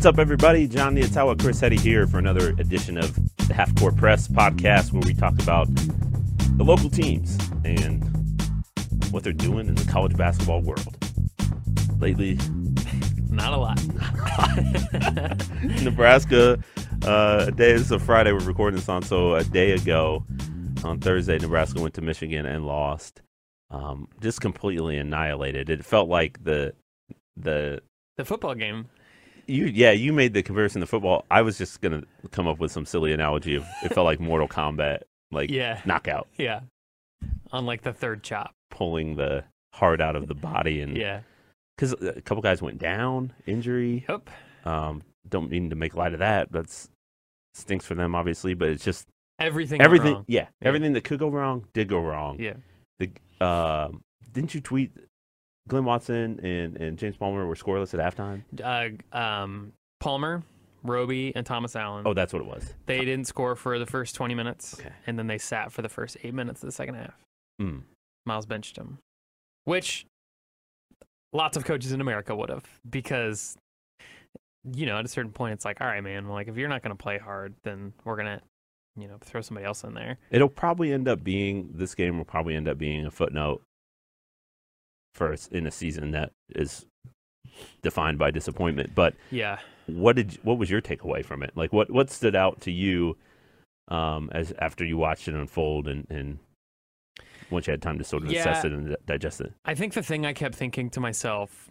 What's up, everybody? Jon Nyatawa, Chris Heady here for another edition of the Half Court Press podcast where we talk about the local teams and what they're doing in the college basketball world. Lately, Not a lot. Nebraska, uh, a day, this is a Friday, we're recording this on, so a day ago on Thursday, Nebraska went to Michigan and lost. Um, just completely annihilated. It felt like the, the, the football game. You yeah, you made the comparison to football. I was just gonna come up with some silly analogy of it felt like Mortal Kombat, like Yeah. knockout, Yeah. On like the third chop. pulling the heart out of the body, and Yeah. because a couple guys went down, injury. Yep. Um, don't mean to make light of that. That's stinks for them, obviously, but it's just Everything. everything. wrong. Yeah, Yeah. everything that could go wrong did go wrong. Yeah. The um, didn't you tweet? Glynn Watson and, and James Palmer were scoreless at halftime. Uh, um, Palmer, Roby, and Thomas Allen. Oh, that's what it was. They didn't score for the first 20 minutes, Okay. and then they sat for the first eight minutes of the second half. Mm. Miles benched him, which lots of coaches in America would have because, you know, at a certain point, it's like, all right, man, like if you're not going to play hard, then we're going to, you know, throw somebody else in there. It'll probably end up being this game will probably end up being a footnote for in a season that is defined by disappointment. But Yeah. what did what was your takeaway from it? Like what what stood out to you um, as after you watched it unfold and and once you had time to sort of assess it and digest it? I think the thing I kept thinking to myself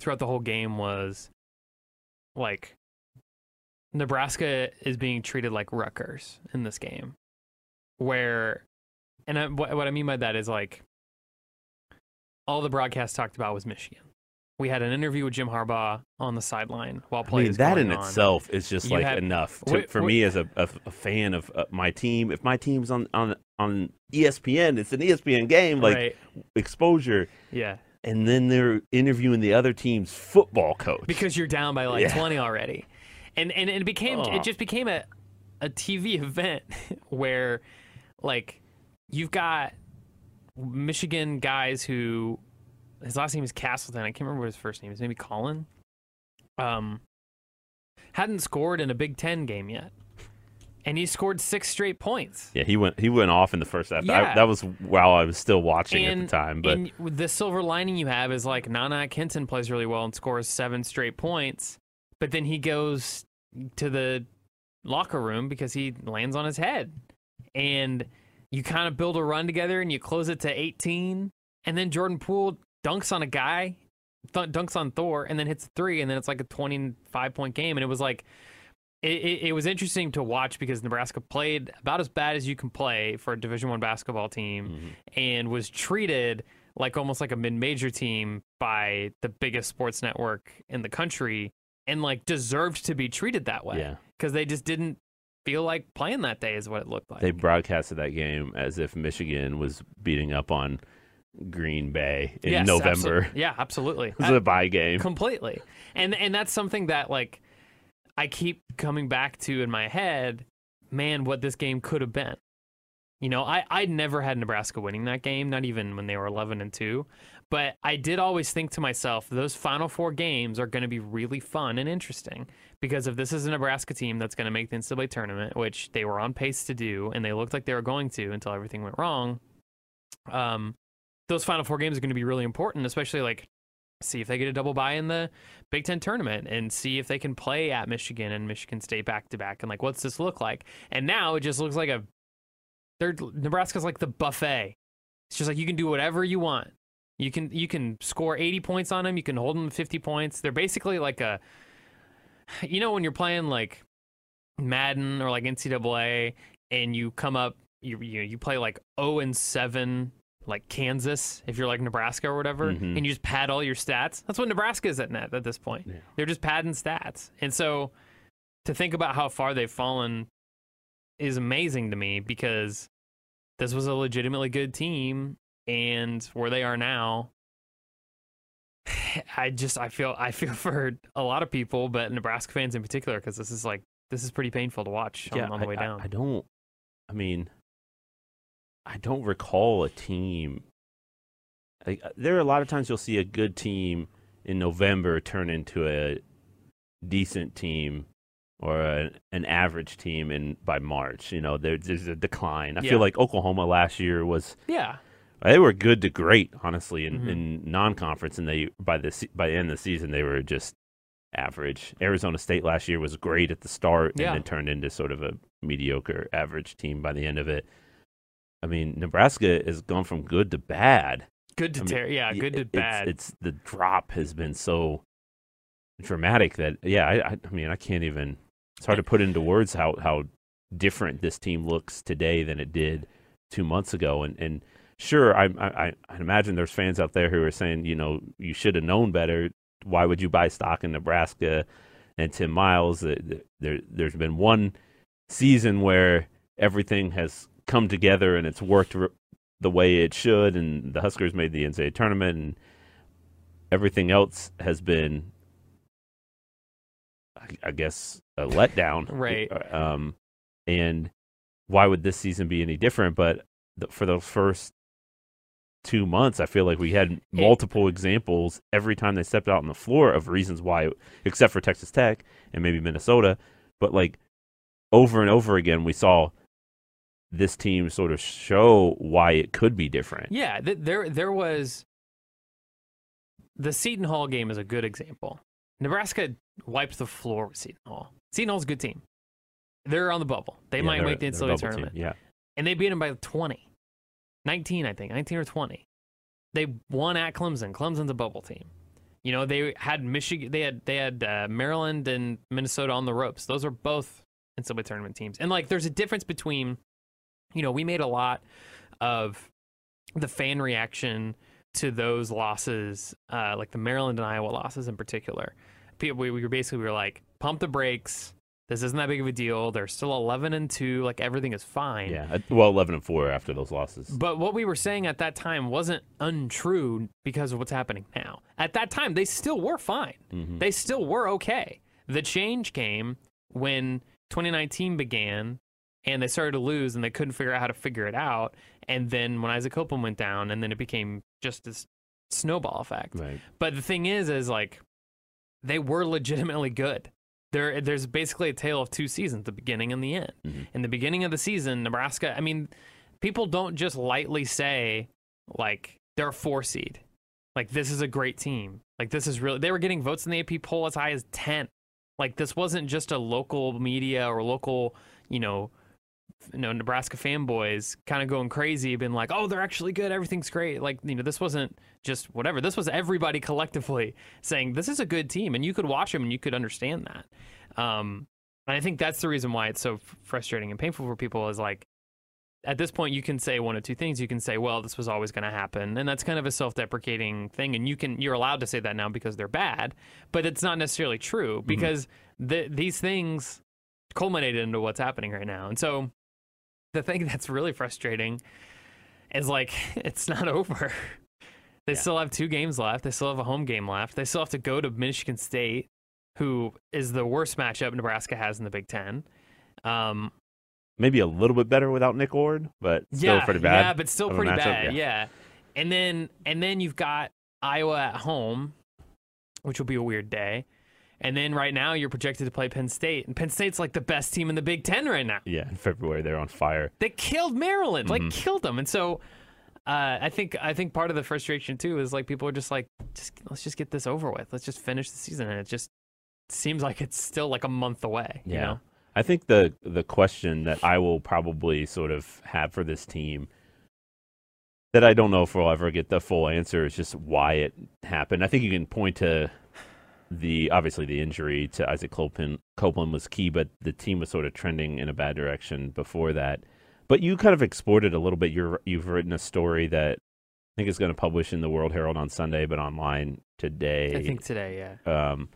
throughout the whole game was like Nebraska is being treated like Rutgers in this game, where, and I, what, what I mean by that is like all the broadcast talked about was Michigan. We had an interview with Jim Harbaugh on the sideline while playing. I mean, that in on. itself is just You like had- enough to, for me as a, a, a fan of uh, my team. If my team's on on on ESPN, it's an ESPN game. Like right? exposure. Yeah, and then they're interviewing the other team's football coach. because you're down by like Yeah. 20 already and and it became Ugh. it just became a a tv event where like you've got michigan guys who his last name is castleton i can't remember what his first name is maybe colin um hadn't scored in a big ten game yet and he scored six straight points yeah, he went he went off in the first half. I- Yeah. that was while I was still watching at the time. But and the silver lining you have is like Nana Akenten plays really well and scores seven straight points, but then he goes to the locker room because he lands on his head, and you kind of build a run together and you close it to 18, and then Jordan Poole dunks on a guy, th- dunks on Thor, and then hits three, and then it's like a 25 point game, and it was like. It, it, it was interesting to watch because Nebraska played about as bad as you can play for a Division One basketball team, Mhm. and was treated like almost like a mid-major team by the biggest sports network in the country and like deserved to be treated that way yeah, because they just didn't feel like playing that day is what it looked like. they broadcasted that game as if Michigan was beating up on Green Bay in Yes, November. absol- yeah absolutely. It was a buy game. completely. And and that's something that like i keep coming back to in my head man what this game could have been. You know i i never had nebraska winning that game not even when they were 11 and 2 but i did always think to myself those final four games are going to be really fun and interesting because if this is a nebraska team that's going to make the ncaa tournament which they were on pace to do and they looked like they were going to until everything went wrong um those final four games are going to be really important especially like see if they get a double bye in the Big Ten tournament and see if they can play at Michigan and Michigan State back to back and like what's this look like? And now it just looks like a they're Nebraska's like the buffet. It's just like you can do whatever you want. You can you can score 80 points on them, you can hold them 50 points. They're basically like a you know when you're playing like Madden or like NCAA and you come up you you, you play like 0 and 7 like Kansas, if you're like Nebraska or whatever, Mhm. and you just pad all your stats. That's what Nebraska is at net at this point. Yeah. They're just padding stats. And so to think about how far they've fallen is amazing to me because this was a legitimately good team and where they are now I just I feel I feel for a lot of people, but Nebraska fans in particular, because this is like this is pretty painful to watch on, on the I, way down. I, don't. I mean, I don't recall a team. Like, there are a lot of times you'll see a good team in November turn into a decent team or a, an average team in by March. You know, there, there's a decline. I Yeah. feel like Oklahoma last year was Yeah. They were good to great, honestly, in, Mhm. in non-conference, and they by the by the end of the season they were just average. Arizona State last year was great at the start, Yeah. and then turned into sort of a mediocre average team by the end of it. I mean, Nebraska has gone from good to bad. Good to I mean, ter- yeah, good to it's, bad. It's the drop has been so dramatic that yeah, I, I, I mean, I can't even. It's hard to put into words how how different this team looks today than it did two months ago. And and sure, I I, I imagine there's fans out there who are saying, you know, you should have known better. Why would you buy stock in Nebraska and Tim Miles? Uh, There there's been one season where everything has come together and it's worked the way it should, and the Huskers made the NCAA tournament, and everything else has been, I, I guess, a letdown. Right. Um, and why would this season be any different? But the, for the first two months, I feel like we had multiple examples every time they stepped out on the floor of reasons why, except for Texas Tech and maybe Minnesota, but like over and over again, we saw this team sort of show why it could be different. Yeah, th- there there was the Seton Hall game is a good example. Nebraska wiped the floor with Seton Hall. Seton Hall's a good team. They're on the bubble. They Yeah, might make the NCAA bubble team, tournament. Yeah. And they beat them by 20. 19, I think. 19 or 20. They won at Clemson. Clemson's a bubble team. You know, they had Michigan, they had they had uh, Maryland and Minnesota on the ropes. Those are both NCAA tournament teams. And like, there's a difference between, you know, we made a lot of the fan reaction to those losses, uh, like the Maryland and Iowa losses in particular. People, we, we were basically we were like, pump the brakes. This isn't that big of a deal. They're still 11 and two. Like everything is fine. Yeah. Well, 11 and 4 after those losses. But what we were saying at that time wasn't untrue because of what's happening now. At that time, they still were fine. Mhm. They still were okay. The change came when 2019 began and they started to lose and they couldn't figure out how to figure it out. And then when Isaac Copeland went down, and then it became just this snowball effect. Right. But the thing is, is like they were legitimately good. There, there's basically a tale of two seasons: the beginning and the end. Mhm. In the beginning of the season, Nebraska. I mean, people don't just lightly say like they're a four seed. Like this is a great team. Like this is really. They were getting votes in the AP poll as high as ten. Like this wasn't just a local media or local, you know, you know Nebraska fanboys kind of going crazy, being like, "Oh, they're actually good. Everything's great." Like you know, this wasn't just whatever. This was everybody collectively saying this is a good team, and you could watch them and you could understand that. Um, and I think that's the reason why it's so frustrating and painful for people is like. At this point, you can say one of two things. You can say, "Well, this was always going to happen," and that's kind of a self-deprecating thing. And you can you're allowed to say that now because they're bad, but it's not necessarily true because the, these things culminated into what's happening right now. And so the thing that's really frustrating is like it's not over. They Yeah. still have two games left. They still have a home game left. They still have to go to Michigan State, who is the worst matchup Nebraska has in the Big Ten. Um, Maybe a little bit better without Nick Ward, but still yeah, pretty bad. Yeah, but still pretty bad. yeah. Yeah. And then and then you've got Iowa at home, which will be a weird day. And then right now you're projected to play Penn State, and Penn State's like the best team in the Big Ten right now. Yeah, in February they're on fire. They killed Maryland, like Mhm. killed them. And so uh, I think I think part of the frustration too is like people are just like, just let's just get this over with. Let's just finish the season, and it just seems like it's still like a month away. You Yeah. know? I think the the question that I will probably sort of have for this team that I don't know if we'll ever get the full answer is just why it happened. I think you can point to the obviously the injury to Isaac Copeland, Copeland was key, but the team was sort of trending in a bad direction before that. But you kind of exported a little bit. You're you've written a story that I think is going to publish in the World Herald on Sunday, but online today I think today, yeah. um,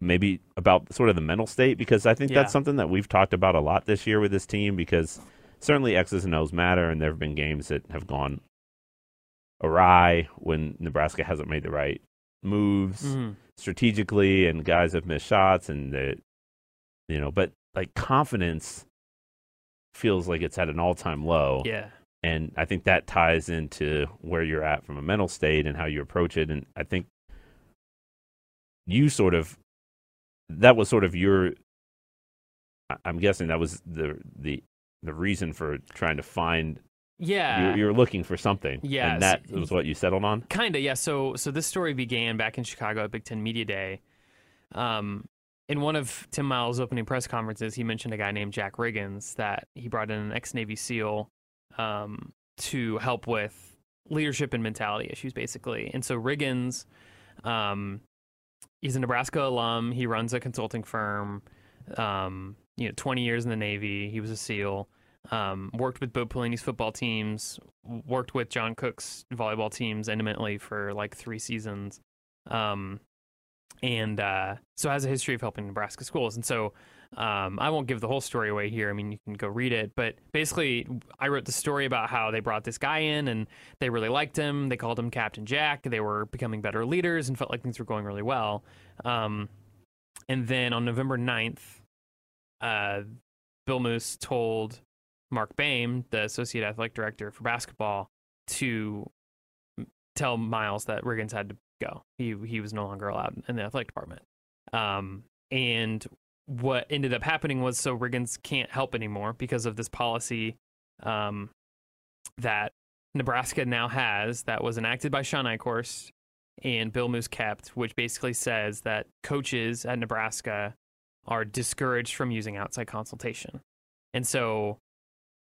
maybe about sort of the mental state because I think Yeah. that's something that we've talked about a lot this year with this team because certainly X's and O's matter and there have been games that have gone awry when Nebraska hasn't made the right moves Mhm. Strategically and guys have missed shots and the you know but like confidence feels like it's at an all-time low Yeah. and I think that ties into where you're at from a mental state and how you approach it. And I think you sort of that was sort of your. I'm guessing that was the the the reason for trying to find. Yeah. You're, you're looking for something. Yeah, And that was what you settled on. Kinda, yeah. So so this story began back in Chicago at Big Ten Media Day. Um, in one of Tim Miles' opening press conferences, he mentioned a guy named Jack Riggins that he brought in an ex Navy SEAL um, to help with leadership and mentality issues, basically. And so Riggins, um, he's a Nebraska alum. He runs a consulting firm. Um, you know, 20 years in the Navy. He was a SEAL. Um, worked with Bo Pelini's football teams. Worked with John Cook's volleyball teams intimately for like three seasons. Um, and uh, so has a history of helping Nebraska schools. And so um, I won't give the whole story away here. I mean, you can go read it. But basically, I wrote the story about how they brought this guy in and they really liked him. They called him Captain Jack. They were becoming better leaders and felt like things were going really well. Um, and then on November 9th, uh, Bill Moos told Marc Boehm, the associate athletic director for basketball, to tell Miles that Riggins had to go. He he was no longer allowed in the athletic department. Um, and what ended up happening was so Riggins can't help anymore because of this policy um, that Nebraska now has that was enacted by Shawn Eichorst and Bill Moos kept, which basically says that coaches at Nebraska are discouraged from using outside consultation. And so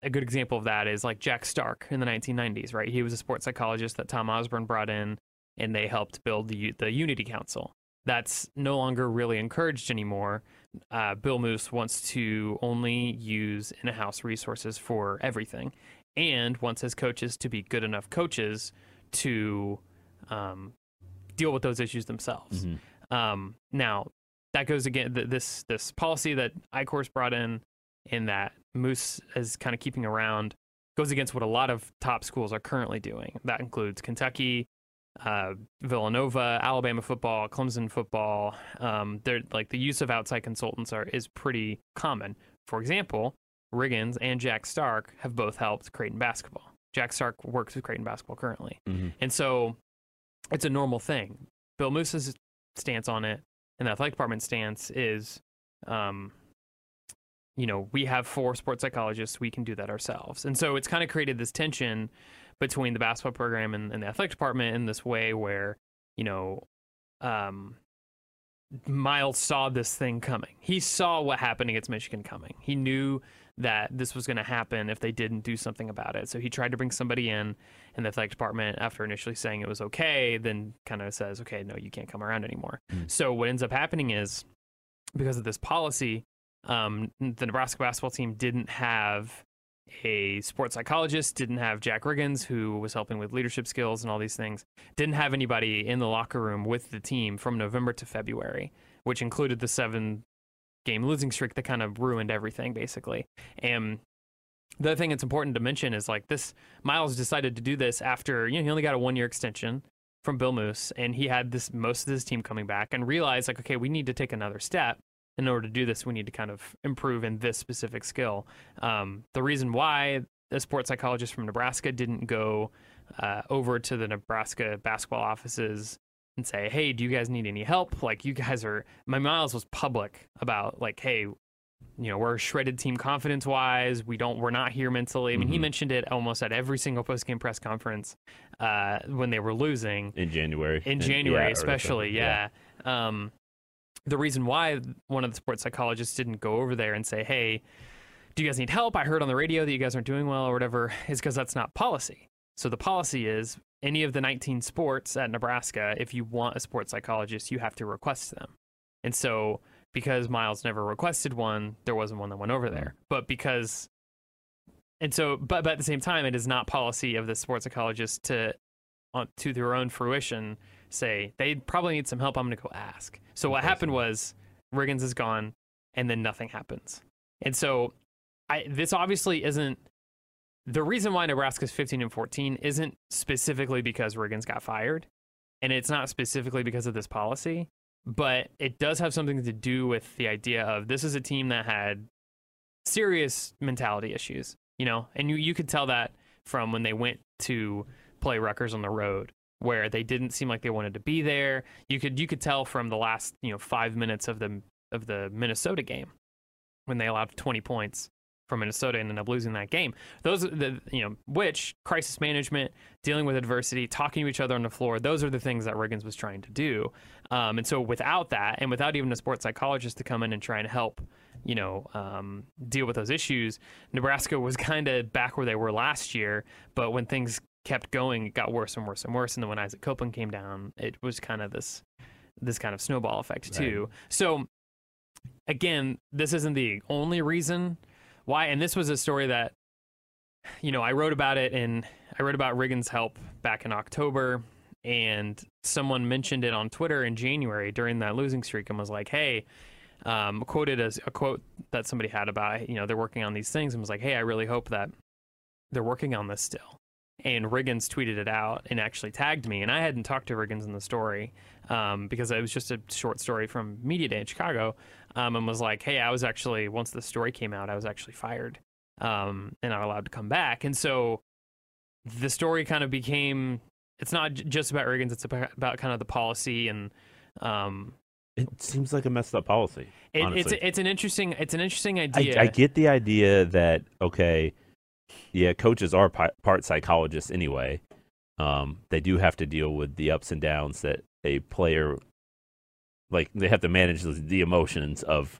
a good example of that is like Jack Stark in the 1990s, right? He was a sports psychologist that Tom Osborne brought in and they helped build the the Unity Council. That's no longer really encouraged anymore. Uh, Bill Moos wants to only use in-house resources for everything, and wants his coaches to be good enough coaches to um, deal with those issues themselves. Mhm. Um, now, that goes again. Th- this this policy that Eichorst brought in, in that Moos is kind of keeping around, goes against what a lot of top schools are currently doing. That includes Kentucky, uh, Villanova, Alabama football, Clemson football. Um, they're like the use of outside consultants are is pretty common. For example, Riggins and Jack Stark have both helped Creighton basketball. Jack Stark works with Creighton basketball currently. Mhm. And so it's a normal thing. Bill Moos's stance on it and the athletic department stance is, um, you know, we have four sports psychologists, we can do that ourselves. And so it's kind of created this tension between the basketball program and, and the athletic department in this way where, you know, um, Miles saw this thing coming. He saw what happened against Michigan coming. He knew that this was going to happen if they didn't do something about it. So he tried to bring somebody in, and the athletic department, after initially saying it was okay, then kind of says, okay, no, you can't come around anymore. Mm. So what ends up happening is because of this policy, um, the Nebraska basketball team didn't have a sports psychologist, didn't have Jack Riggins, who was helping with leadership skills and all these things, didn't have anybody in the locker room with the team from November to February, which included the seven game losing streak that kind of ruined everything, basically. And the other thing that's important to mention is like this Miles decided to do this after, you know, he only got a one year extension from Bill Moos, and he had this most of his team coming back and realized like, okay, we need to take another step in order to do this, we need to kind of improve in this specific skill. Um, the reason why the sports psychologist from Nebraska didn't go uh, over to the Nebraska basketball offices and say, "Hey, do you guys need any help?" Like, you guys are. My Miles was public about like, "Hey, you know, we're a shredded team confidence wise. We don't. We're not here mentally." I mean, he Mhm. mentioned it almost at every single post game press conference uh, when they were losing in January. in And- January, yeah, especially. something. Yeah. Um, the reason why one of the sports psychologists didn't go over there and say, "Hey, do you guys need help? I heard on the radio that you guys aren't doing well, or whatever," is because that's not policy. So the policy is any of the 19 sports at Nebraska, if you want a sports psychologist, you have to request them. And so because Miles never requested one, there wasn't one that went over there. Mm. But because and so but, but at the same time it is not policy of the sports psychologist to on to their own fruition say they probably need some help i'm going to go ask. So what happened was riggins is gone and then nothing happens. And so i this obviously isn't the reason why nebraska's 15 and 14 isn't specifically because riggins got fired and it's not specifically because of this policy but it does have something to do with the idea of this is a team that had serious mentality issues you know? And you, you could tell that from when they went to play Rutgers on the road where they didn't seem like they wanted to be there. You could you could tell from the last you know five minutes of them of the Minnesota game when they allowed 20 points from Minnesota and ended up losing that game. Those the you know which crisis management, dealing with adversity, talking to each other on the floor. Those are the things that Riggins was trying to do. Um, and so without that, and without even a sports psychologist to come in and try and help, you know, um, deal with those issues, Nebraska was kind of back where they were last year. But when things kept going, it got worse and worse and worse. And then when Isaac Copeland came down, it was kind of this this kind of snowball effect too. So again, this isn't the only reason why. And this was a story that, you know, I wrote about it and I wrote about Riggins' help back in October. And someone mentioned it on Twitter in January during that losing streak and was like, hey, um, quoted as a quote that somebody had about, you know, they're working on these things and was like, hey, I really hope that they're working on this still. And Riggins tweeted it out and actually tagged me. And I hadn't talked to Riggins in the story um, because it was just a short story from Media Day in Chicago um, and was like, hey, I was actually, once the story came out, I was actually fired um, and not allowed to come back. And so the story kind of became, it's not j- just about Riggins, it's about, about kind of the policy and, um, It seems like a messed up policy. it, it's it's an interesting it's an interesting I, idea. I get the idea that okay, yeah, coaches are part psychologists anyway. Um, they do have to deal with the ups and downs that a player, like they have to manage the, the emotions of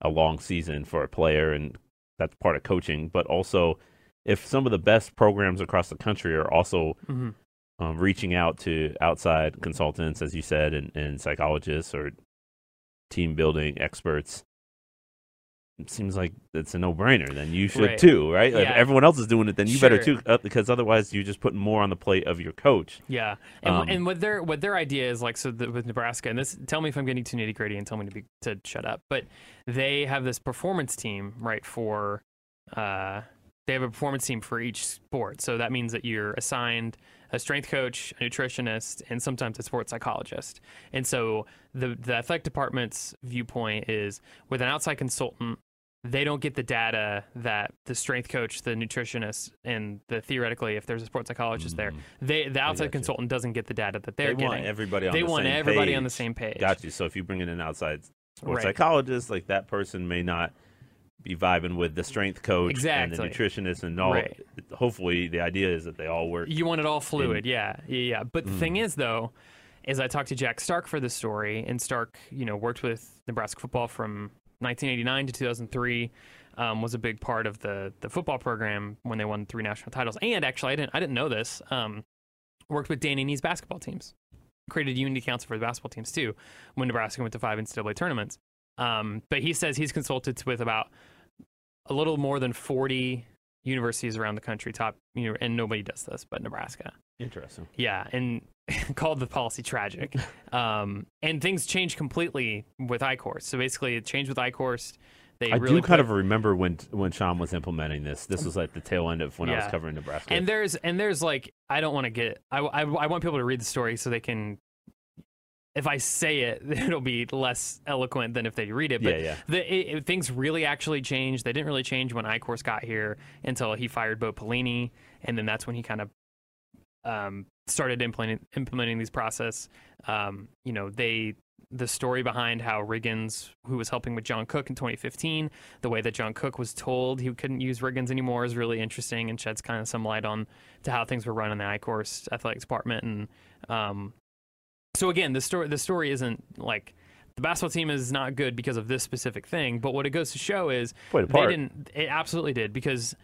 a long season for a player, and that's part of coaching. But also, if some of the best programs across the country are also Mhm. um, reaching out to outside consultants, as you said, and, and psychologists or team building experts. It seems like it's a no-brainer. Then you should Right. too, right? If everyone else is doing it, then you better too, uh, because otherwise you're just putting more on the plate of your coach. Yeah, and Um, and what their what their idea is like so the, with Nebraska, and this tell me if I'm getting too nitty gritty and tell me to be to shut up. But they have this performance team right for, uh, they have a performance team for each sport. So that means that you're assigned a strength coach, a nutritionist, and sometimes a sports psychologist. And so the the athletic department's viewpoint is with an outside consultant. They don't get the data that the strength coach, the nutritionist, and the theoretically, if there's a sports psychologist there, Mm. they the outside consultant doesn't get the data that they're they want getting. everybody on they the want same everybody on the page. same page. Got you. So if you bring in an outside sports Right. psychologist, like that person may not be vibing with the strength coach and the nutritionist and all. Right. Hopefully, the idea is that they all work. You want it all fluid, yeah, yeah, yeah. But the Mm. thing is, though, is I talked to Jack Stark for this story, and Stark, you know, worked with Nebraska football from 1989 to 2003. Um, was a big part of the the football program when they won three national titles. And actually, I didn't I didn't know this. Um, worked with Danny Nee's basketball teams, created Unity Council for the basketball teams too. When Nebraska went to five NCAA tournaments, um, but he says he's consulted with about a little more than 40 universities around the country, top, you know, and nobody does this but Nebraska. Interesting. Yeah, and called the policy tragic. Um, and things changed completely with Eichorst. So basically, it changed with Eichorst. They I really do kind put- of remember when when Sean was implementing this. This was like the tail end of when I was covering Nebraska. and there's and there's like I don't want to get I, I I want people to read the story so they can. If I say it, it'll be less eloquent than if they read it. But yeah, yeah. the it, it- things really actually changed. They didn't really change when Eichorst got here until he fired Bo Pelini, and then that's when he kind of um, started implementing implementing these process. Um, you know, they the story behind how Riggins, who was helping with John Cook in 2015, the way that John Cook was told he couldn't use Riggins anymore is really interesting and sheds kind of some light on to how things were run in the Eichorst athletics department. And um, so again, the story the story isn't like the basketball team is not good because of this specific thing, but what it goes to show is they didn't. It absolutely did because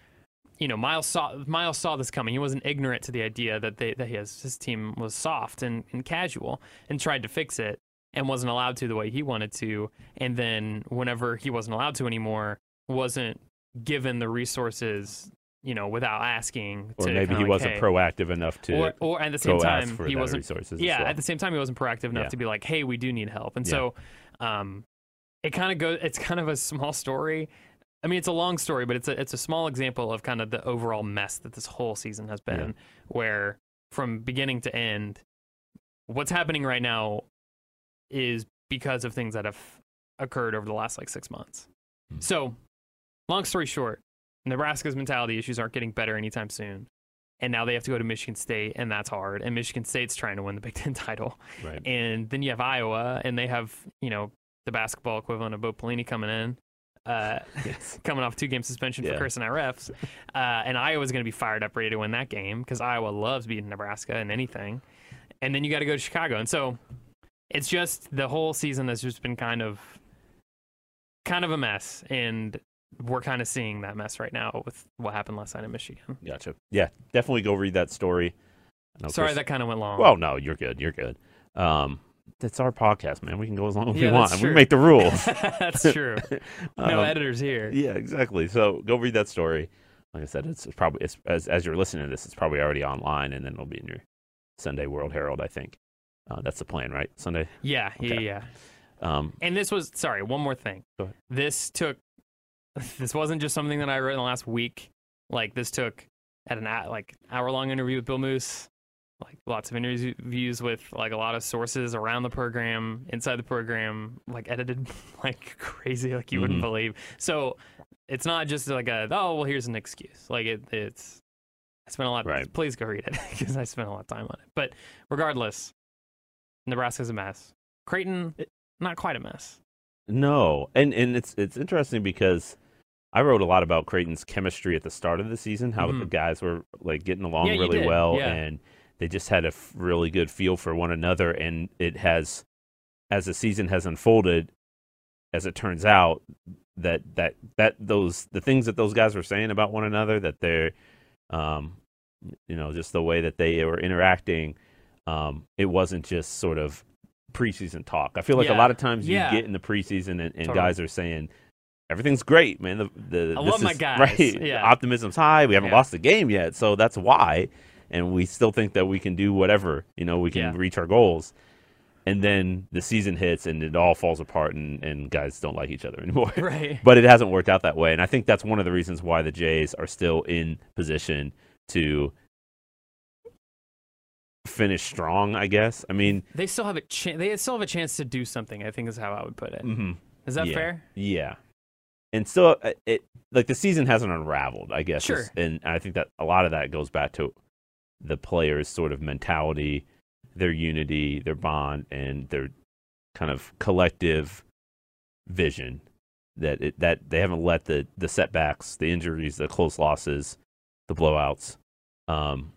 you know Miles saw Miles saw this coming. He wasn't ignorant to the idea that they that his his team was soft and, and casual and tried to fix it and wasn't allowed to the way he wanted to. And then whenever he wasn't allowed to anymore, wasn't given the resources. You know, without asking, or maybe he like, wasn't hey, proactive enough to or, or at the same time he wasn't resources. yeah well. at the same time he wasn't proactive enough Yeah. to be like hey we do need help and Yeah. so um it kind of goes it's kind of a small story i mean it's a long story but it's a it's a small example of kind of the overall mess that this whole season has been Yeah. where from beginning to end what's happening right now is because of things that have occurred over the last like six months Hmm. so long story short nebraska's mentality issues aren't getting better anytime soon and now they have to go to Michigan State, and that's hard. And Michigan State's trying to win the Big Ten title, right. and then you have Iowa, and they have you know the basketball equivalent of Bo Pelini coming in. Uh, Yes. coming off two game suspension Yeah. for cursing refs, uh, and Iowa's going to be fired up, ready to win that game because Iowa loves beating Nebraska and anything. And then you got to go to Chicago, and so it's just the whole season has just been kind of, kind of a mess, and we're kind of seeing that mess right now with what happened last night in Michigan. Gotcha. Yeah, definitely go read that story. Sorry, Chris- that kind of went long. Well, no, you're good. You're good. Um, that's our podcast, man. We can go as long as Yeah, we want. that's We make the rules. that's true. No Um, editors here. Yeah, exactly. So go read that story. Like I said, it's probably it's, as as you're listening to this, it's probably already online, and then it'll be in your Sunday World Herald. I think uh, that's the plan, right? Sunday. Yeah, yeah, Okay. yeah. Um, And this was sorry, one more thing. This took this wasn't just something that I wrote in the last week. Like this took at an like hour long interview with Bill Moos, like lots of interviews with like a lot of sources around the program, inside the program, like edited like crazy, like you wouldn't Mhm. believe. So it's not just like a oh well here's an excuse. Like it, it's I spent a lot. Right. Please go read it because I spent a lot of time on it. But regardless, Nebraska's a mess. Creighton, not quite a mess. no, and and it's it's interesting because I wrote a lot about Creighton's chemistry at the start of the season, how the Mhm. guys were like getting along Yeah, really well, Yeah. and they just had a f- really good feel for one another. And it has, as the season has unfolded, as it turns out, that that that those the things that those guys were saying about one another, that they're, um, you know, just the way that they were interacting, um, it wasn't just sort of preseason talk. I feel like a lot of times you Yeah. get in the preseason and, and Totally. guys are saying everything's great, man. The the I this love my guys. Right, Yeah. optimism's high. We haven't Yeah. lost the game yet, so that's why. And we still think that we can do whatever. You know, we can Yeah. reach our goals. And then the season hits and it all falls apart, and, and guys don't like each other anymore. Right. but it hasn't worked out that way. And I think that's one of the reasons why the Jays are still in position to finish strong, I guess. I mean, They still have a chance. They still have a chance to do something. I think is how I would put it. Is mhm, that yeah. fair? yeah. And still, uh, it like the season hasn't unraveled, I guess. Sure. And I think that a lot of that goes back to the players' sort of mentality, their unity, their bond, and their kind of collective vision. That it, that they haven't let the the setbacks, the injuries, the close losses, the blowouts, um,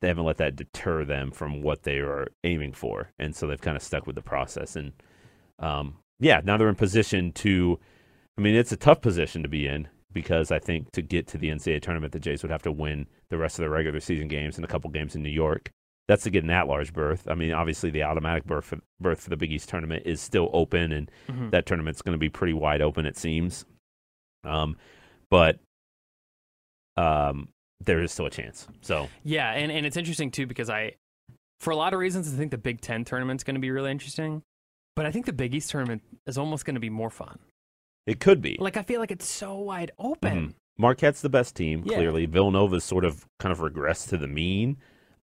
they haven't let that deter them from what they are aiming for, and so they've kind of stuck with the process. And um, yeah, now they're in position to. I mean, it's a tough position to be in because I think to get to the NCAA tournament, the Jays would have to win the rest of their regular season games and a couple games in New York. That's to get an at-large berth. I mean, obviously the automatic berth for, berth for the Big East tournament is still open, and Mhm. that tournament's going to be pretty wide open, it seems. Um, but um, there is still a chance. So Yeah, and, and it's interesting too because I, for a lot of reasons, I think the Big Ten tournament's going to be really interesting. But I think the Big East tournament is almost going to be more fun. It could be. Like I feel like it's so wide open. Mhm. Marquette's the best team, Yeah. clearly. Villanova's sort of kind of regressed to the mean,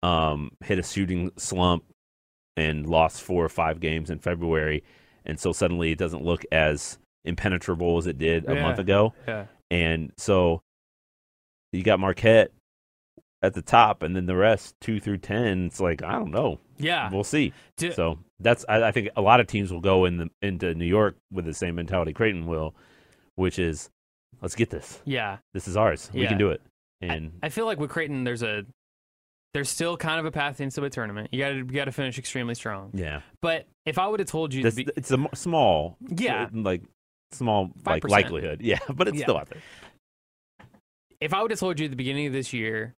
um, hit a shooting slump and lost four or five games in February. And so suddenly it doesn't look as impenetrable as it did a Yeah. month ago. Yeah. And so you got Marquette at the top, and then the rest, two through 10, it's like, I don't know. Yeah. We'll see. Do- So that's, I, I think a lot of teams will go in the, into New York with the same mentality Creighton will, which is, let's get this yeah. this is ours. We can do it. And I feel like with Creighton, there's a, there's still kind of a path into a tournament. You got to, you got to finish extremely strong. yeah, But if I would have told you, be, it's a m- small, yeah, uh, like small like 5%. likelihood. Yeah, but it's Yeah. still out there. if I would have told you at the beginning of this year,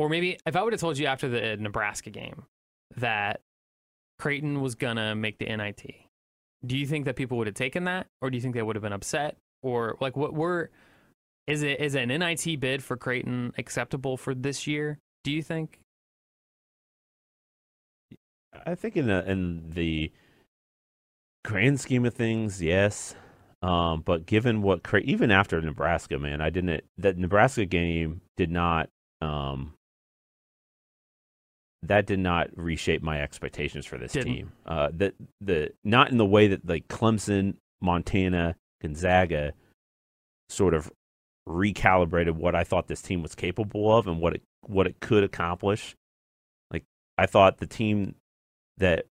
or maybe if I would have told you after the Nebraska game that Creighton was gonna make the NIT, do you think that people would have taken that, or do you think they would have been upset, or like what were is it is an NIT bid for Creighton acceptable for this year? Do you think? I think in the in the grand scheme of things, yes. Um, but given what even after Nebraska, man, I didn't that Nebraska game did not um that did not reshape my expectations for this Didn't. team. Uh, that the not in the way that like Clemson, Montana, Gonzaga sort of recalibrated what I thought this team was capable of and what it what it could accomplish. Like I thought the team that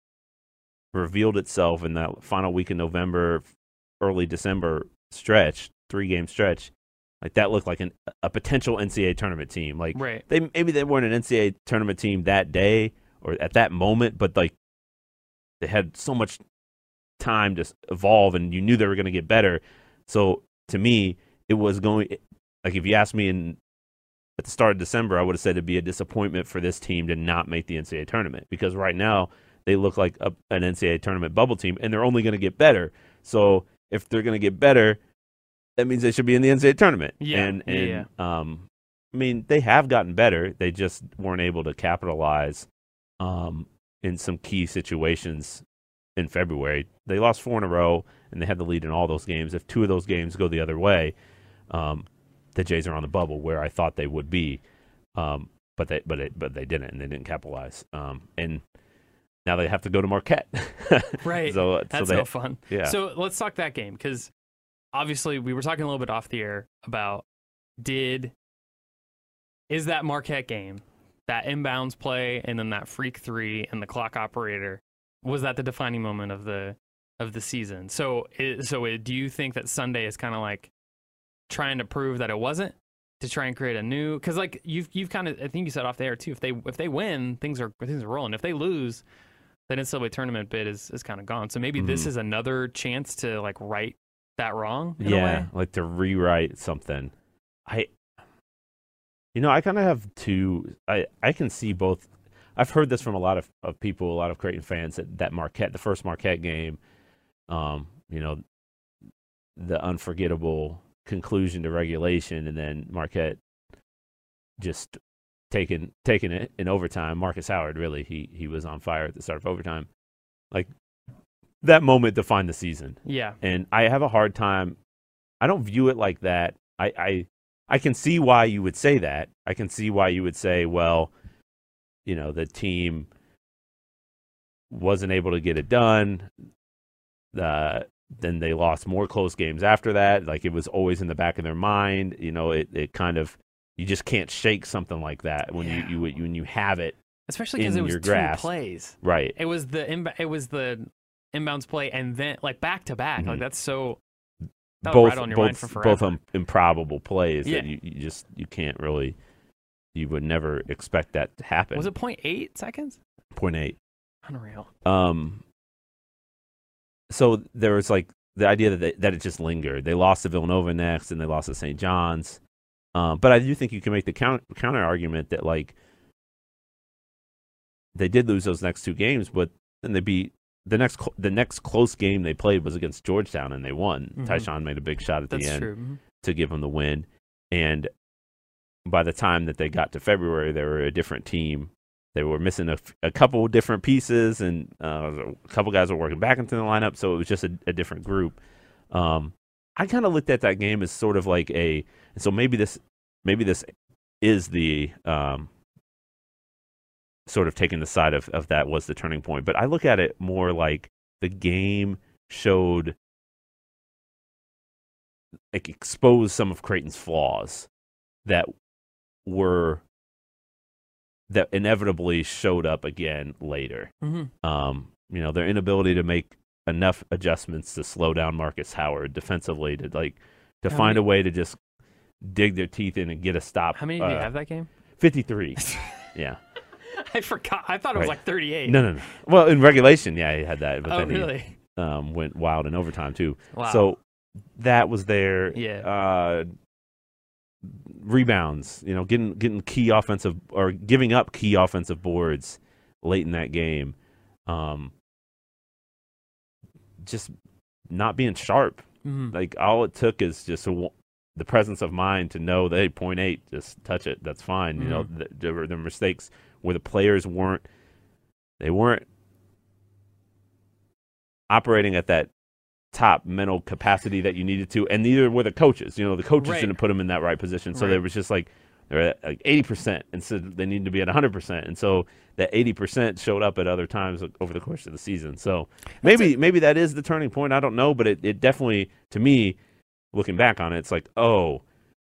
revealed itself in that final week in November, early December stretch, three game stretch. Like that looked like an, a potential NCAA tournament team. Like Right. they maybe they weren't an NCAA tournament team that day or at that moment, but like they had so much time to evolve, and you knew they were going to get better. So to me, it was going like if you asked me in at the start of December, I would have said it'd be a disappointment for this team to not make the NCAA tournament because right now they look like a, an NCAA tournament bubble team, and they're only going to get better. So if they're going to get better, that means they should be in the NCAA tournament. Yeah, and yeah, and um, I mean they have gotten better. They just weren't able to capitalize um in some key situations in February. They lost four in a row, and they had the lead in all those games. If two of those games go the other way, um, the Jays are on the bubble where I thought they would be. Um, but they but it, but they didn't, and they didn't capitalize. Um, and now they have to go to Marquette. Right. so uh, That's so they, no fun. yeah. So let's talk that game because obviously we were talking a little bit off the air about did is that Marquette game that inbounds play and then that freak three and the clock operator was that the defining moment of the of the season? So it, so it, do you think that Sunday is kind of like trying to prove that it wasn't to try and create a new because like you've you've kind of I think you said off the air too if they if they win things are things are rolling if they lose then it's still the NCAA tournament bid is, is kind of gone. So maybe this Mhm. is another chance to like right that wrong. Yeah, like to rewrite something. I, you know, I kind of have two. I I can see both. I've heard this from a lot of, of people, a lot of Creighton fans that that Marquette, the first Marquette game, um, you know, the unforgettable conclusion to regulation, and then Marquette just taking taking it in overtime. Markus Howard really he he was on fire at the start of overtime, like that moment defined the season Yeah. and I have a hard time. I don't view it like that. I, I I can see why you would say that. I can see why you would say, well, you know, the team wasn't able to get it done. Uh, then they lost more close games after that. Like it was always in the back of their mind. You know, it, it kind of you just can't shake something like that when Yeah. you, you when you have it Especially because it was your two grasp. plays. right. It was the it was the inbounds play and then like back to back. Like Mhm. that's so that both right on your both mind for both um, improbable plays Yeah. that you, you just you can't really you would never expect that to happen. was it 0.8 seconds? point eight? Unreal. Um, so there was like the idea that they, that it just lingered. They lost to Villanova next, and they lost to St. John's. Um, but I do think you can make the counter, counter argument that like they did lose those next two games, but then they beat the next the next close game they played was against Georgetown, and they won. Mhm. Ty-Shon made a big shot at That's the end true. Mhm. to give them the win. And by the time that they got to February, they were a different team. They were missing a, f- a couple different pieces, and uh, a couple guys were working back into the lineup, so it was just a, a different group. Um, I kind of looked at that game as sort of like a, so maybe this, maybe this is the um, sort of taking the side of, of that was the turning point. But I look at it more like the game showed like exposed some of Creighton's flaws that were that inevitably showed up again later. Mhm. Um, you know, their inability to make enough adjustments to slow down Markus Howard defensively to like to How find many- a way to just dig their teeth in and get a stop. How many did you uh, have that game? 53. yeah. I forgot. I thought it was Right. like 38. No, no, no. Well, in regulation, yeah, he had that, but oh, then really? he um, went wild in overtime too. Wow. So that was there. Yeah. Uh, rebounds, you know, getting getting key offensive or giving up key offensive boards late in that game. Um, just not being sharp. Mhm. Like all it took is just a, the presence of mind to know that hey, point eight, just touch it. That's fine. You know, Mm-hmm. th- there were the mistakes where the players weren't they weren't operating at that top mental capacity that you needed to, and neither were the coaches. You know, the coaches Right. didn't put them in that right position, so Right. there was just like they're at like eighty percent, and so they needed to be at hundred percent, and so that eighty percent showed up at other times over the course of the season. So maybe maybe that is the turning point. I don't know, but it, it definitely to me, looking back on it, it's like oh.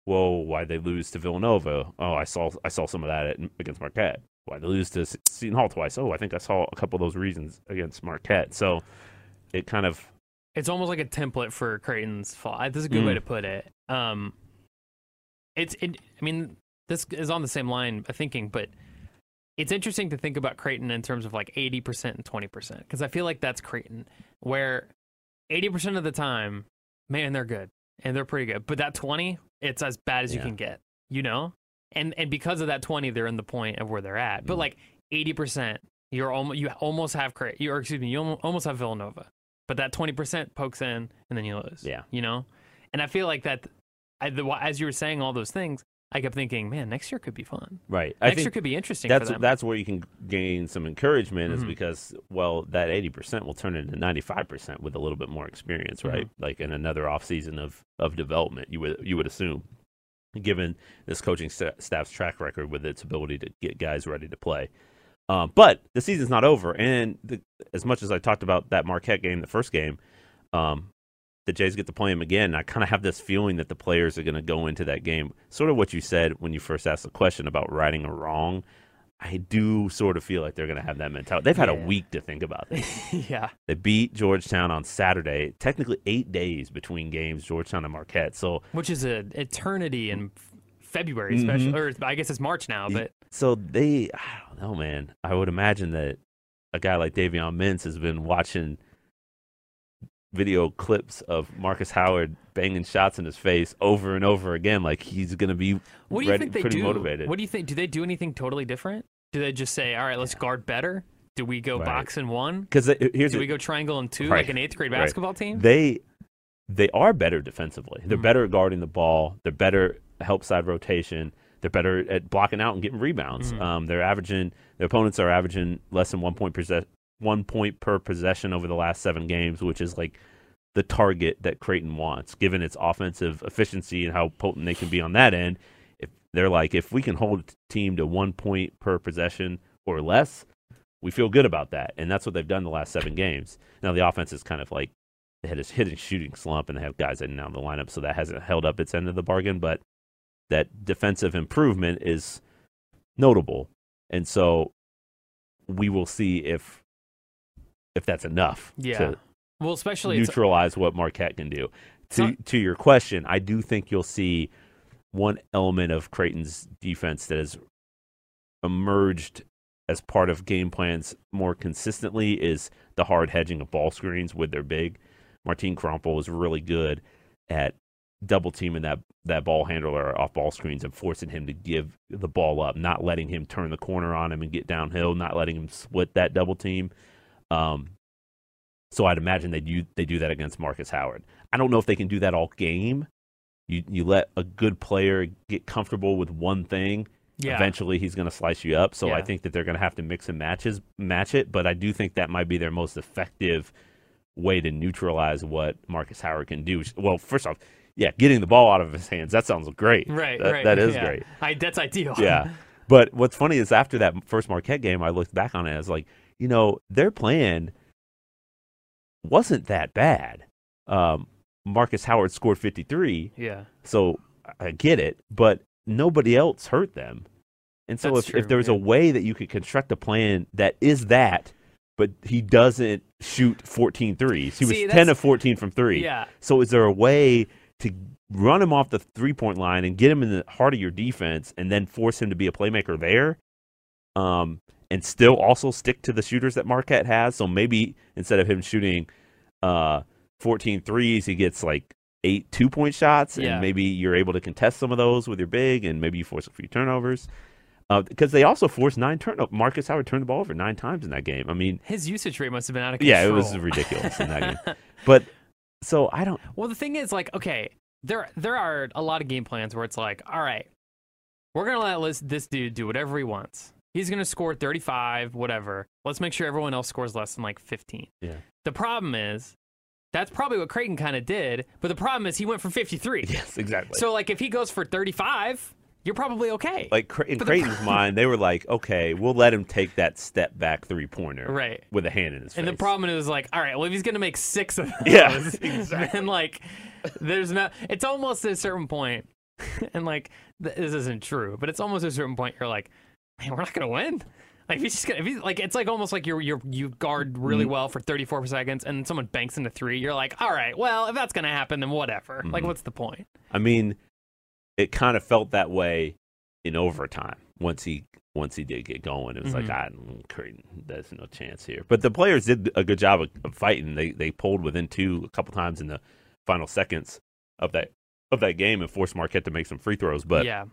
Whoa! Why they lose to Villanova? Oh, I saw I saw some of that at, against Marquette. Why they lose to Seton Hall twice? Oh, I think I saw a couple of those reasons against Marquette. So it kind of It's almost like a template for Creighton's fall. This is a good way Mm. to put it. Um, it's it. I mean, this is on the same line of thinking, but it's interesting to think about Creighton in terms of like eighty percent and twenty percent because I feel like that's Creighton, where eighty percent of the time, man, they're good and they're pretty good, but that twenty, it's as bad as you can get, you know. And and because of that twenty, they're in the point of where they're at. But Mm. like eighty percent, you're almost you almost have Creighton, you or excuse me, you almost have Villanova but that 20% pokes in and then you lose. Yeah. You know? And I feel like that, I, the, as you were saying all those things, I kept thinking, man, next year could be fun. right. I Next year could be interesting that's that's where you can gain some encouragement is Mhm. because well that 80% will turn into 95% with a little bit more experience right Mm-hmm. like in another off season of of development you would you would assume given this coaching sta- staff's track record with its ability to get guys ready to play um, but the season's not over and the, as much as I talked about that Marquette game the first game um, the Jays get to play him again. I kind of have this feeling that the players are going to go into that game, sort of what you said when you first asked the question about righting a wrong. I do sort of feel like they're going to have that mentality. They've had a week to think about this. yeah. they beat Georgetown on Saturday, technically eight days between games, Georgetown and Marquette. So, Which is an eternity in February, especially. Mhm. Or I guess it's March now, but so they, I don't know, man. I would imagine that a guy like Davion Mintz has been watching video clips of Markus Howard banging shots in his face over and over again. Like he's going to be what do you ready- think they pretty do? motivated. What do you think? Do they do anything totally different? Do they just say, all right, let's guard better? Do we go Right. box and one? Because here's Do we go triangle and two Right. like an eighth grade Right. basketball team? they they are better defensively. They're Mhm. better at guarding the ball. They're better at help side rotation. They're better at blocking out and getting rebounds. Mhm. Um, they're averaging their opponents are averaging less than one point per one point per possession over the last seven games, which is like the target that Creighton wants, given its offensive efficiency and how potent they can be on that end. If they're like, if we can hold a team to one point per possession or less, we feel good about that, and that's what they've done the last seven games. Now the offense is kind of like they had a hidden shooting slump, and they have guys in and out of the lineup, so that hasn't held up its end of the bargain. But that defensive improvement is notable, and so we will see if if that's enough Yeah. to Well, especially neutralize what Marquette can do. To not- to your question, I do think you'll see one element of Creighton's defense that has emerged as part of game plans more consistently is the hard hedging of ball screens with their big. Martin Krampelj is really good at double teaming that that ball handler off ball screens and forcing him to give the ball up, not letting him turn the corner on him and get downhill, not letting him split that double team. Um, so I'd imagine they do they do that against Markus Howard. I don't know if they can do that all game. You you let a good player get comfortable with one thing. yeah. Eventually, he's going to slice you up. So I think that they're going to have to mix and matches match it. But I do think that might be their most effective way to neutralize what Markus Howard can do. Well, first off, yeah, getting the ball out of his hands that sounds great. Right, That- right. that is yeah. great. I, that's ideal. Yeah. But what's funny is after that first Marquette game, I looked back on it. I was like, you know, their plan wasn't that bad. Um, Markus Howard scored 53, yeah. so I get it, but nobody else hurt them. And so That's if, true, if there was yeah. a way that you could construct a plan that is that, but he doesn't shoot 14 threes, he was 10 that's- of 14 from three. Yeah. So is there a way to run him off the three point line and get him in the heart of your defense and then force him to be a playmaker there? Um, and still also stick to the shooters that Marquette has. So maybe instead of him shooting uh 14 threes, he gets like eight two point shots, and Yeah. maybe you're able to contest some of those with your big, and maybe you force a few turnovers. Because they also forced nine turnovers. Markus Howard turned the ball over nine times in that game. I mean, His usage rate must have been out of control. yeah, it was ridiculous in that game. But so I don't. Well, the thing is, like, okay, there there are a lot of game plans where it's like, all right, we're gonna let this, this dude do whatever he wants. He's gonna score 35, whatever. Let's make sure everyone else scores less than like 15. Yeah. The problem is, that's probably what Creighton kind of did, but the problem is he went for 53. Yes, exactly. So like, if he goes for 35, you're probably okay. like in But the Creighton's mind, they were like, okay, we'll let him take that step back three pointer right. with a hand in his face. And face. the problem is like, all right, well, if he's gonna make six of those, Yeah, then exactly. like, there's no. It's almost at a certain point, and like, this isn't true, but it's almost at a certain point you're like, man, we're not gonna win. Like if he's just gonna, if he's like, it's like almost like you're you you guard really Mm-hmm. well for 34 seconds, and someone banks into three. You're like, all right, well, if that's gonna happen, then whatever. Like, Mhm. what's the point? I mean, it kind of felt that way in overtime once he once he did get going. It was like, Mhm. I Creighton, there's no chance here. But the players did a good job of, of fighting. They they pulled within two a couple times in the final seconds of that of that game and forced Marquette to make some free throws. But yeah,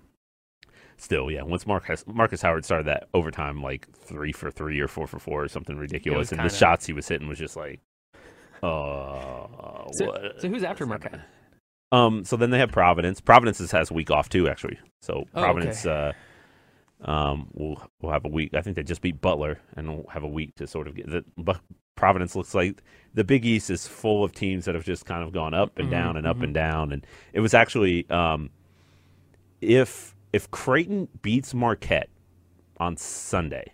still, yeah, once Markus Markus Howard started that overtime like three for three or four for four or something ridiculous, and kinda- the shots he was hitting was just like, uh, So- so who's after Marquette? happening? Um, so then they have Providence. Providence has a week off too, actually. So Oh, Providence, uh, um, will will have a week. I think they just beat Butler, and will have a week to sort of get. The, but Providence looks like the Big East is full of teams that have just kind of gone up and Mhm, down and up mhm. and down. And it was actually, um, if if Creighton beats Marquette on Sunday,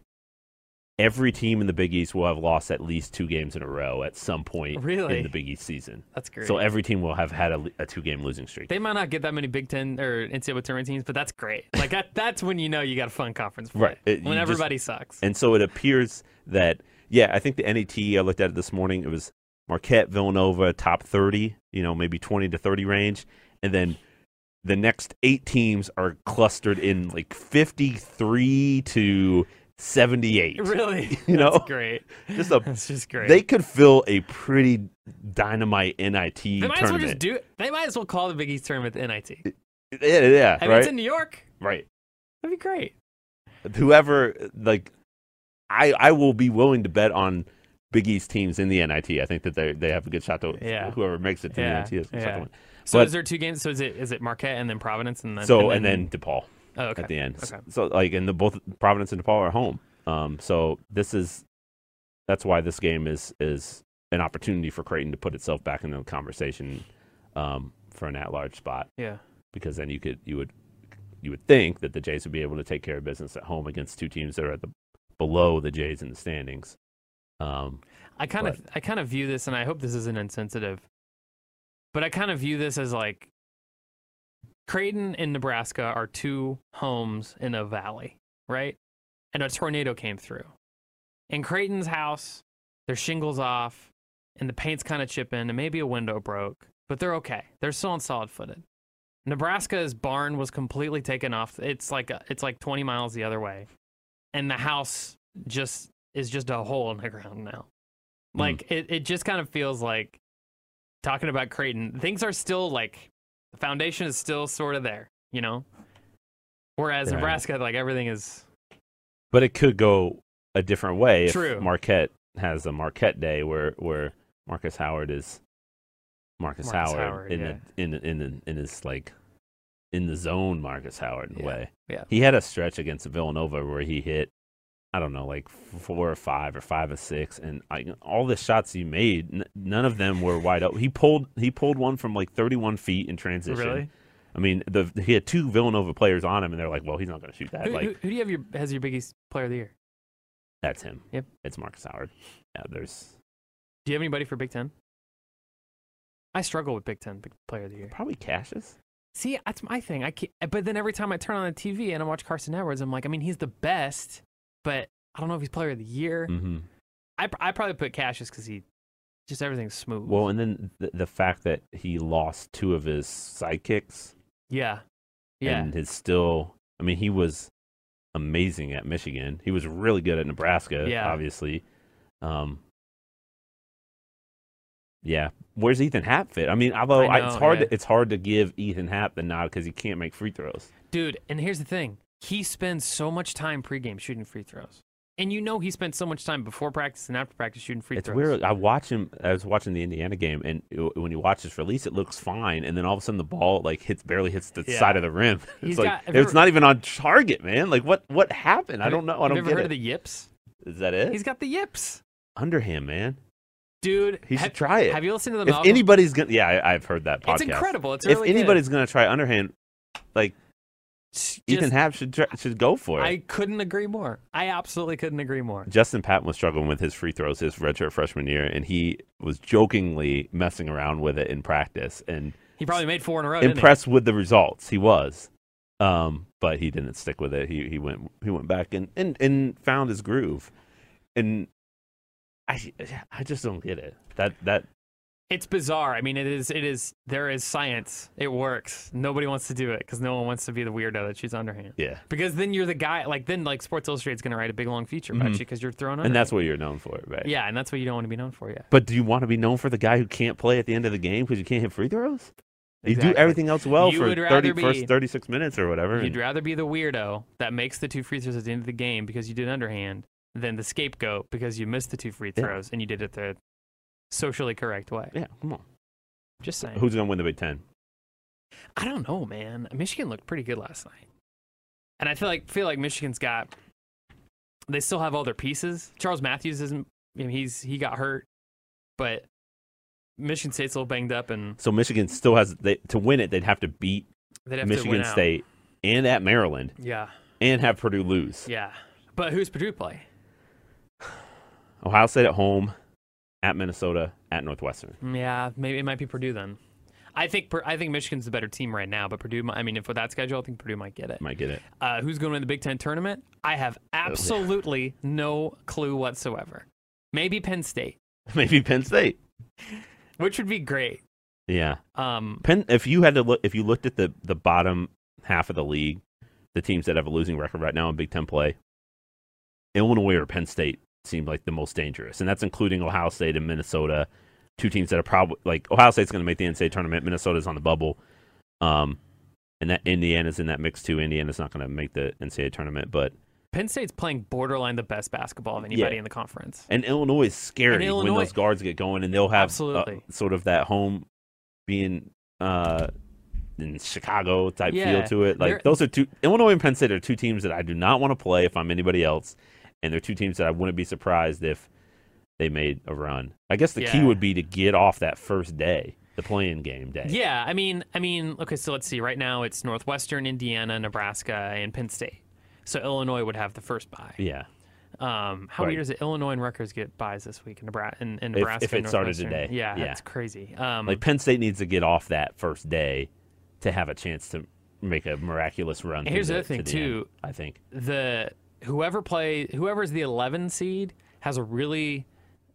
every team in the Big East will have lost at least two games in a row at some point Really? in the Big East season. that's great. So every team will have had a, a two game losing streak. they might not get that many Big Ten or NCAA tournament teams, but that's great. Like that, that's when you know you got a fun conference play. Right. It- when just- everybody sucks. And so it appears that, yeah, I think the NET I looked at it this morning, it was Marquette, Villanova, top 30, you know, maybe 20 to 30 range. And then the next eight teams are clustered in like 53 to 78. really, You know? that's great. Just a, That's just great. they could fill a pretty dynamite NIT They might as well just do it. They might as well call the Big East tournament the NIT. yeah, yeah, I mean, right? it's in New York. right. That'd be great. whoever like I I will be willing to bet on Big East teams in the NIT. I think that they they have a good shot to Yeah. whoever makes it to Yeah, the NIT. is the yeah. So But- is there two games? So is it is it Marquette and then Providence and then So and then DePaul oh, okay. at the end. Okay. So like and the both Providence and DePaul are home. Um so this is that's why this game is is an opportunity for Creighton to put itself back in the conversation um for an at large spot yeah. because then you could you would you would think that the Jays would be able to take care of business at home against two teams that are at the below the Jays in the standings. Um, I kind of I kind of view this, and I hope this isn't insensitive, but I kind of view this as like Creighton and Nebraska are two homes in a valley, right? And a tornado came through. In Creighton's house, their shingles off, and the paint's kind of chipping, and maybe a window broke, but they're okay. They're still on solid footed. Nebraska's barn was completely taken off. It's like a, it's like 20 miles the other way, and the house just is just a hole in the ground now. Mm. Like it, it just kind of feels like talking about Creighton. Things are still like the foundation is still sort of there, you know. Whereas. Nebraska, like everything is but it could go a different way if True. Marquette has a Marquette day where where Markus Howard is Markus, Markus Howard, Howard, in yeah. the, in in in in his like in the zone Markus Howard in a Yeah, way. yeah. He had a stretch against Villanova where he hit I don't know like four or five or five or six and I, all the shots he made n- none of them were wide open. He pulled he pulled one from like 31 feet in transition. really. I mean, the he had two Villanova players on him, and they're like, "Well, he's not going to shoot that." Who, like, who, who do you have your has your biggest player of the year? That's him. Yep. It's Markus Howard. Yeah, there's Do you have anybody for Big Ten? I struggle with Big Ten big player of the year. probably Cassius. See, that's my thing. I can't, but then every time I turn on the TV and I watch Carson Edwards, I'm like, I mean, he's the best, but I don't know if he's player of the year. Mm-hmm. I I probably put Cassius because he just everything's smooth. Well, and then the, the fact that he lost two of his sidekicks yeah, yeah, and his still, I mean, he was amazing at Michigan. He was really good at Nebraska, Yeah. obviously. Um, yeah, where's Ethan Happ fit? I mean, although I I it's hard, yeah. to, it's hard to give Ethan Happ the nod because he can't make free throws. dude. And here's the thing: he spends so much time pregame shooting free throws, and you know he spent so much time before practice and after practice shooting free it's throws. weird. I watch him. I was watching the Indiana game, and it- when you watch his release, it looks fine, and then all of a sudden the ball like hits barely hits the Yeah. side of the rim. He's It's like got- it's ever- not even on target, man. Like what what happened? I don't know. I don't you ever get heard it. of the yips? Is that it? He's got the yips, Underhand, man. dude. He should have, try it. Have you listened to the if novel? anybody's gonna, yeah, I, I've heard that podcast. it's incredible. It's if really good. anybody's gonna try underhand, like Just- Ethan Happ should should go for it. I couldn't agree more. I absolutely couldn't agree more. Justin Patton was struggling with his free throws his redshirt freshman year, and he was jokingly messing around with it in practice and He probably made four in a row. impressed with the results. He was. Um, but he didn't stick with it. He he went he went back and and, and found his groove. And I I just don't get it. That that It's bizarre. I mean, it is. It is. There is science. It works. Nobody wants to do it because no one wants to be the weirdo that shoots underhand. yeah. Because then you're the guy. Like then, like Sports Illustrated's gonna write a big long feature about Mhm. you because you're throwing. And that's what you're known for, right? Yeah, and that's what you don't want to be known for. Yeah. But do you want to be known for the guy who can't play at the end of the game because you can't hit free throws? You do everything else well You for would 30, rather first be- 36 minutes or whatever. You'd rather be the weirdo that makes the two free throws at the end of the game because you did underhand than the scapegoat because you missed the two free Yeah. throws and you did it the socially correct way. yeah, come on. Just saying. Who's going to win the Big Ten? I don't know, man. Michigan looked pretty good last night, and I feel like feel like Michigan's got. They still have all their pieces. Charles Matthews isn't. I mean, he's he got hurt, but Michigan State's a little banged up, and So Michigan still has they, to win it. They'd have to beat they'd have to win Michigan out. State and at Maryland Yeah, and have Purdue lose. yeah. But who's Purdue play? Ohio State at home, at Minnesota, at Northwestern. Yeah, maybe it might be Purdue then. I think I think Michigan's the better team right now, but Purdue. I mean, if with that schedule, I think Purdue might get it. Might get it. Uh, who's going to win the Big Ten tournament? I have absolutely no clue whatsoever. Maybe Penn State, Maybe Penn State. which would be great. Yeah. Um, Penn. If you had to look, if you looked at the the bottom half of the league, the teams that have a losing record right now in Big Ten play, Illinois or Penn State seem like the most dangerous, and that's including Ohio State and Minnesota, two teams that are probably like Ohio State's going to make the NCAA tournament. Minnesota's on the bubble, um, and that Indiana's in that mix too. Indiana's not going to make the NCAA tournament, but Penn State's playing borderline the best basketball of anybody Yeah. in the conference. and Illinois is scary when those guards get going, and they'll have uh, Absolutely. sort of that home being uh, in Chicago type Yeah, feel to it. Like those are two Illinois and Penn State are two teams that I do not want to play if I'm anybody else, and they're two teams that I wouldn't be surprised if they made a run. I guess the key would be to get off that first day, the playing game day. Yeah, I mean, I mean, okay, so let's see. Right now, it's Northwestern, Indiana, Nebraska, and Penn State. So Illinois would have the first bye. Yeah. Um, how Right. weird is it? Illinois and Rutgers get buys this week in Nebraska. In, in If- Nebraska, if it and started today. Yeah, Yeah. that's crazy. Um, Like Penn State needs to get off that first day to have a chance to make a miraculous run. Here's the the other thing, the end, too. I think. the whoever play whoever's the 11 seed has a really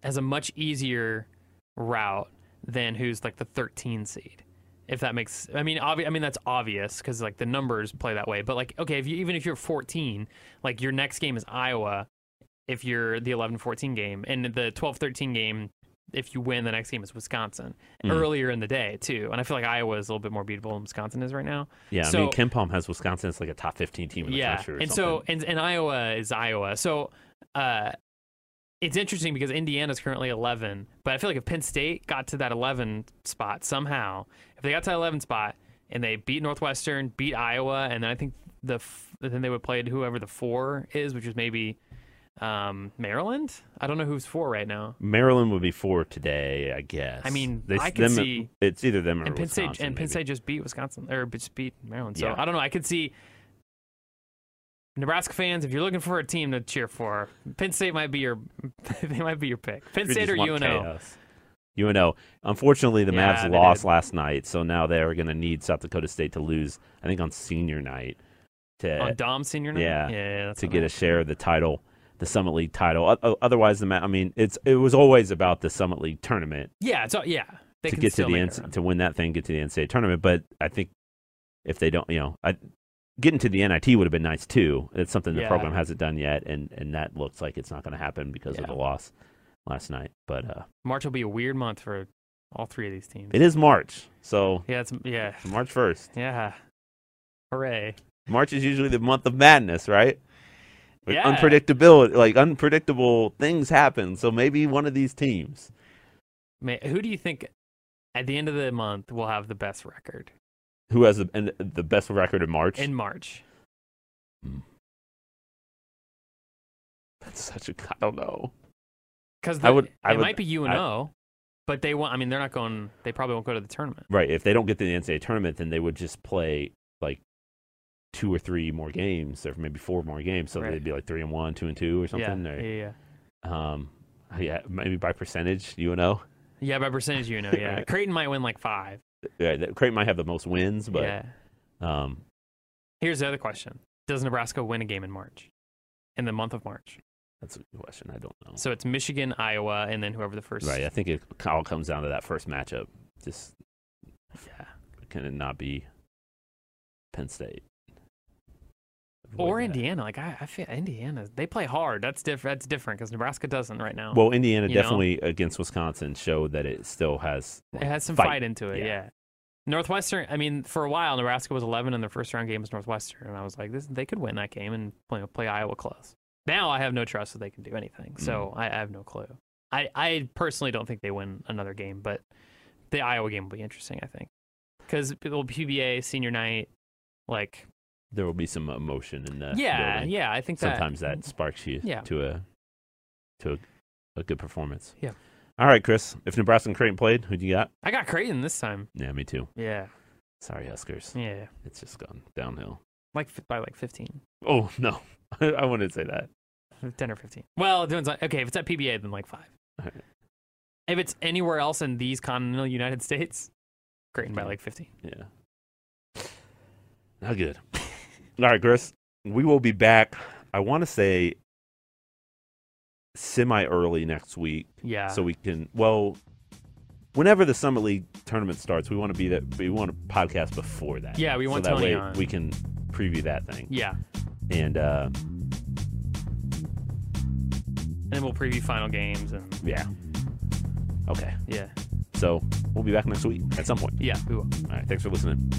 has a much easier route than who's like the 13 seed if that makes i mean obvi- i mean that's obvious because like the numbers play that way. But like okay if you even if you're 14 like your next game is iowa if you're the 11-14 game. And the 12-13 game if you win the next game is wisconsin Mm. earlier in the day too and i feel like iowa is a little bit more beatable than wisconsin is right now Yeah, I So- mean, KenPom has Wisconsin as like a top 15 team in the yeah, country. Or and something. so and, and Iowa is Iowa. So uh, it's interesting because Indiana's currently 11, but I feel like if Penn State got to that 11 spot somehow, if they got to that 11 spot and they beat Northwestern, beat Iowa, and then I think the f- then they would play whoever the four is, which is maybe um, Maryland. I don't know who's four right now. Maryland would be four today, I guess. I mean, They- I could them- see- it's either them or And Penn State and Penn maybe. State just beat Wisconsin or just beat Maryland. So Yeah. I don't know. I could see Nebraska fans if you're looking for a team to cheer for. Penn State might be your they might be your pick. Penn State or UNO. chaos. UNO. Unfortunately, the Yeah, Mavs lost did. last night, so now they're going to need South Dakota State to lose. I think on senior night to On Dom senior night. yeah, yeah, to get a share of the title, the Summit League title. O- Otherwise, the Ma- I mean, it's it was always about the Summit League tournament yeah, it's all, yeah. They to get to the N- to win that thing, get to the NCAA tournament. But I think if they don't, you know, I, getting to the NIT would have been nice too. It's something the Yeah. program hasn't done yet, and and that looks like it's not going to happen because of the loss last night. But uh, March will be a weird month for all three of these teams. it is March, so yeah, it's yeah, March first. yeah. Hooray! March is usually the month of madness, right? Like Yeah. Unpredictability, like unpredictable things happen. So maybe one of these teams. May, who do you think at the end of the month will have the best record Who has the, the best record in March? in March? Hmm. That's such a I don't know. Because I would- I it would- might be UNO, but they want. I mean, they're not going. They probably won't go to the tournament. Right. If they don't get to the NCAA tournament, then they would just play like two or three more games, or maybe four more games. So Right. they'd be like three and one, two and two, or something. yeah, or, yeah, yeah. Um, yeah, maybe by percentage, UNO. Yeah, by percentage, you know. Yeah. Creighton might win like five. Yeah, Creighton might have the most wins, but yeah, um, Here's the other question: Does Nebraska win a game in March? In the month of March. That's a good question. I don't know. So it's Michigan, Iowa, and then whoever the first. Right. I think it all comes down to that first matchup. Just Yeah. can it not be Penn State? Or Avoid that. Indiana. Like I, I feel Indiana. They play hard. That's different. That's different because Nebraska doesn't right now. Well, Indiana You know? definitely against Wisconsin showed that it still has. it has some fight, into it. Yeah. Yeah. Northwestern. I mean, for a while, Nebraska was 11, in their first round game was Northwestern, and I was like, this, they could win that game and play, play Iowa close. Now I have no trust that they can do anything, so Mm. I, I have no clue. I, I personally don't think they win another game, but the Iowa game will be interesting. I think because it'll PBA senior night, like There will be some emotion in the yeah, building. yeah. I think that Sometimes that sparks you Yeah. to a to a, a good performance. Yeah. All right, Chris. If Nebraska and Creighton played, who'd you got? I got Creighton this time. Yeah, me too. Yeah, Sorry, Huskers. yeah, It's just gone downhill. like by like 15. Oh no, I wouldn't say that. 10 or 15. Well, it depends on, okay, if it's at PBA, then like five. If it's anywhere else in these continental United States, Creighton by like 15. Yeah. Not good. All right, Chris. We will be back. I want to say semi early next week, Yeah. so we can. Well, whenever the Summit League tournament starts, we want to be that. We want to podcast before that. Yeah, we want to. so that Tony way on. we can preview that thing. yeah. And uh, And then we'll preview final games and yeah. Okay. yeah. So we'll be back next week at some point. Yeah, we will. All right. Thanks for listening.